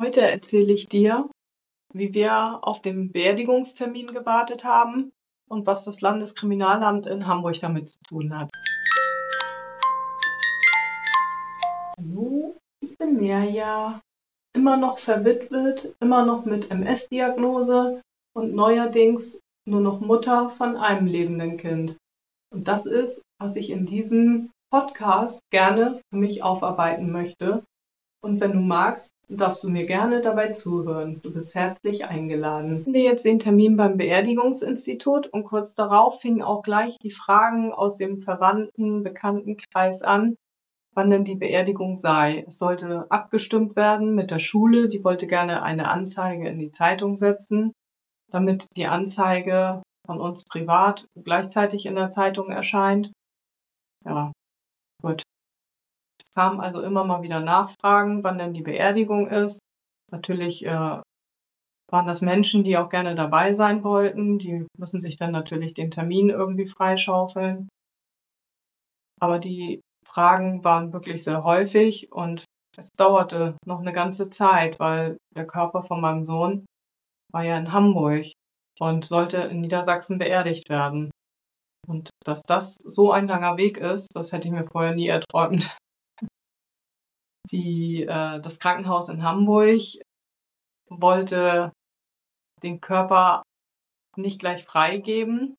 Heute erzähle ich dir, wie wir auf den Beerdigungstermin gewartet haben und was das Landeskriminalamt in Hamburg damit zu tun hat. Hallo, ich bin Mirja, immer noch verwitwet, immer noch mit MS-Diagnose und neuerdings nur noch Mutter von einem lebenden Kind. Und das ist, was ich in diesem Podcast gerne für mich aufarbeiten möchte. Und wenn du magst, darfst du mir gerne dabei zuhören. Du bist herzlich eingeladen. Finde jetzt den Termin beim Beerdigungsinstitut und kurz darauf fingen auch gleich die Fragen aus dem Verwandten, Bekanntenkreis an, wann denn die Beerdigung sei. Es sollte abgestimmt werden mit der Schule, die wollte gerne eine Anzeige in die Zeitung setzen, damit die Anzeige von uns privat gleichzeitig in der Zeitung erscheint. Ja, gut. Kamen also immer mal wieder Nachfragen, wann denn die Beerdigung ist. Natürlich äh, waren das Menschen, die auch gerne dabei sein wollten. Die müssen sich dann natürlich den Termin irgendwie freischaufeln. Aber die Fragen waren wirklich sehr häufig und es dauerte noch eine ganze Zeit, weil der Körper von meinem Sohn war ja in Hamburg und sollte in Niedersachsen beerdigt werden. Und dass das so ein langer Weg ist, das hätte ich mir vorher nie erträumt die, äh, das Krankenhaus in Hamburg wollte den Körper nicht gleich freigeben,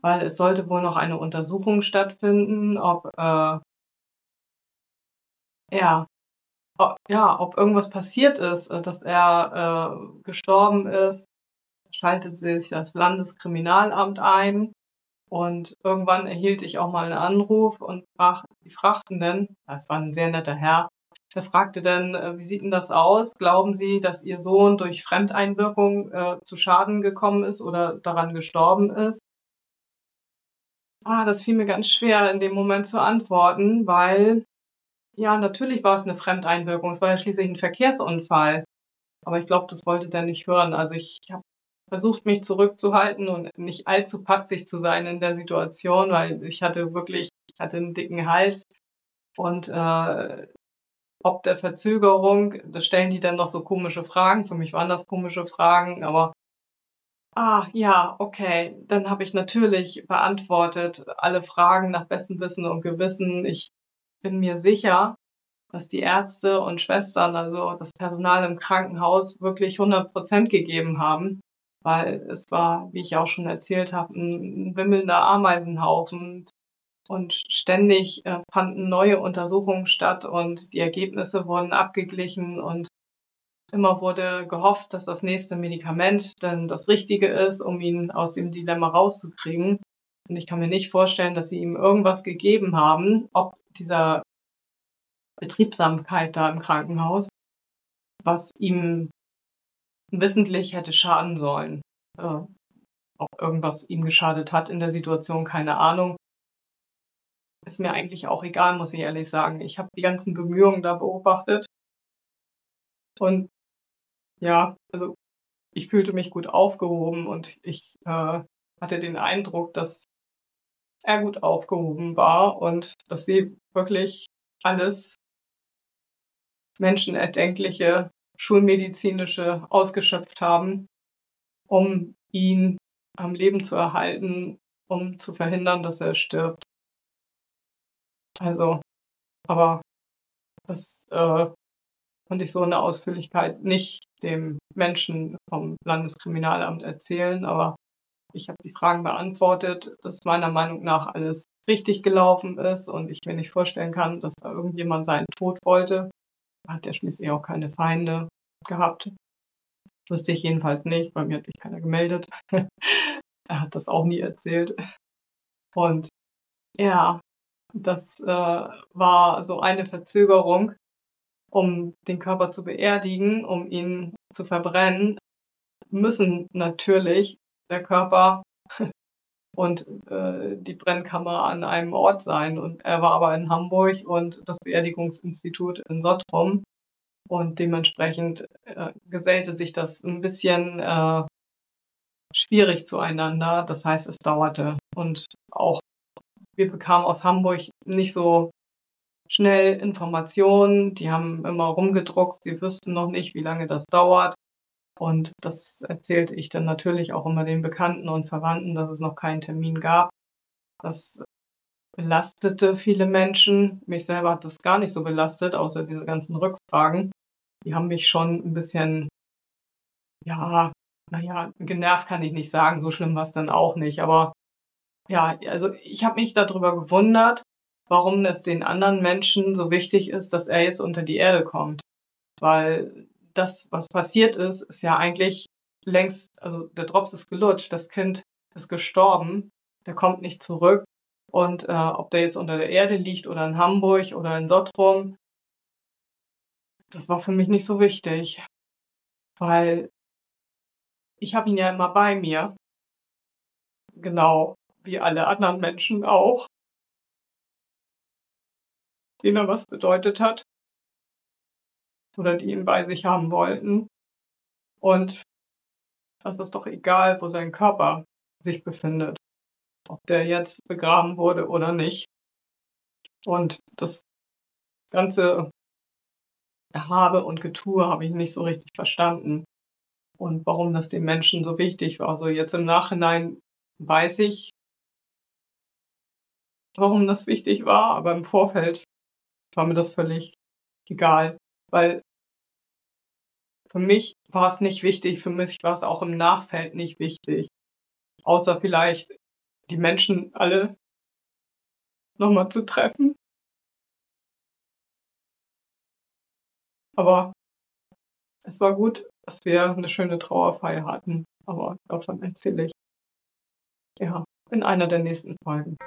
weil es sollte wohl noch eine Untersuchung stattfinden, ob äh, ja, ob, ja, ob irgendwas passiert ist, äh, dass er äh, gestorben ist, schaltet sich das Landeskriminalamt ein und irgendwann erhielt ich auch mal einen Anruf und frag, die fragten denn, das war ein sehr netter Herr, er fragte dann, äh, wie sieht denn das aus? Glauben Sie, dass Ihr Sohn durch Fremdeinwirkung äh, zu Schaden gekommen ist oder daran gestorben ist? Ah, das fiel mir ganz schwer in dem Moment zu antworten, weil ja, natürlich war es eine Fremdeinwirkung. Es war ja schließlich ein Verkehrsunfall. Aber ich glaube, das wollte der nicht hören. Also ich habe versucht, mich zurückzuhalten und nicht allzu patzig zu sein in der Situation, weil ich hatte wirklich, ich hatte einen dicken Hals und äh, ob der Verzögerung, da stellen die dann noch so komische Fragen. Für mich waren das komische Fragen, aber ah ja, okay, dann habe ich natürlich beantwortet alle Fragen nach bestem Wissen und Gewissen. Ich bin mir sicher, dass die Ärzte und Schwestern, also das Personal im Krankenhaus, wirklich 100 Prozent gegeben haben, weil es war, wie ich auch schon erzählt habe, ein wimmelnder Ameisenhaufen. Und ständig äh, fanden neue Untersuchungen statt und die Ergebnisse wurden abgeglichen und immer wurde gehofft, dass das nächste Medikament dann das Richtige ist, um ihn aus dem Dilemma rauszukriegen. Und ich kann mir nicht vorstellen, dass sie ihm irgendwas gegeben haben, ob dieser Betriebsamkeit da im Krankenhaus, was ihm wissentlich hätte schaden sollen. Äh, ob irgendwas ihm geschadet hat in der Situation, keine Ahnung ist mir eigentlich auch egal, muss ich ehrlich sagen. Ich habe die ganzen Bemühungen da beobachtet. Und ja, also ich fühlte mich gut aufgehoben und ich äh, hatte den Eindruck, dass er gut aufgehoben war und dass sie wirklich alles menschenerdenkliche, schulmedizinische ausgeschöpft haben, um ihn am Leben zu erhalten, um zu verhindern, dass er stirbt. Also, aber das äh, konnte ich so in der Ausführlichkeit nicht dem Menschen vom Landeskriminalamt erzählen, aber ich habe die Fragen beantwortet, dass meiner Meinung nach alles richtig gelaufen ist und ich mir nicht vorstellen kann, dass da irgendjemand seinen Tod wollte. Hat er schließlich auch keine Feinde gehabt. Wüsste ich jedenfalls nicht, bei mir hat sich keiner gemeldet. er hat das auch nie erzählt. Und ja, das äh, war so eine Verzögerung, um den Körper zu beerdigen, um ihn zu verbrennen, müssen natürlich der Körper und äh, die Brennkammer an einem Ort sein. Und er war aber in Hamburg und das Beerdigungsinstitut in Sottrum. Und dementsprechend äh, gesellte sich das ein bisschen äh, schwierig zueinander. Das heißt, es dauerte. Und auch wir bekamen aus Hamburg nicht so schnell Informationen, die haben immer rumgedruckt, sie wüssten noch nicht, wie lange das dauert. Und das erzählte ich dann natürlich auch immer den Bekannten und Verwandten, dass es noch keinen Termin gab. Das belastete viele Menschen. Mich selber hat das gar nicht so belastet, außer diese ganzen Rückfragen. Die haben mich schon ein bisschen, ja, naja, genervt kann ich nicht sagen, so schlimm war es dann auch nicht. Aber ja, also ich habe mich darüber gewundert, warum es den anderen Menschen so wichtig ist, dass er jetzt unter die Erde kommt. Weil das, was passiert ist, ist ja eigentlich längst, also der Drops ist gelutscht, das Kind ist gestorben, der kommt nicht zurück. Und äh, ob der jetzt unter der Erde liegt oder in Hamburg oder in Sottrum, das war für mich nicht so wichtig. Weil ich habe ihn ja immer bei mir. Genau wie alle anderen Menschen auch. Denen er was bedeutet hat oder die ihn bei sich haben wollten. Und das ist doch egal, wo sein Körper sich befindet, ob der jetzt begraben wurde oder nicht. Und das ganze Habe und Getue habe ich nicht so richtig verstanden. Und warum das den Menschen so wichtig war. Also jetzt im Nachhinein weiß ich, warum das wichtig war, aber im Vorfeld war mir das völlig egal, weil für mich war es nicht wichtig, für mich war es auch im Nachfeld nicht wichtig. Außer vielleicht die Menschen alle nochmal zu treffen. Aber es war gut, dass wir eine schöne Trauerfeier hatten. Aber davon erzähle ich ja in einer der nächsten Folgen.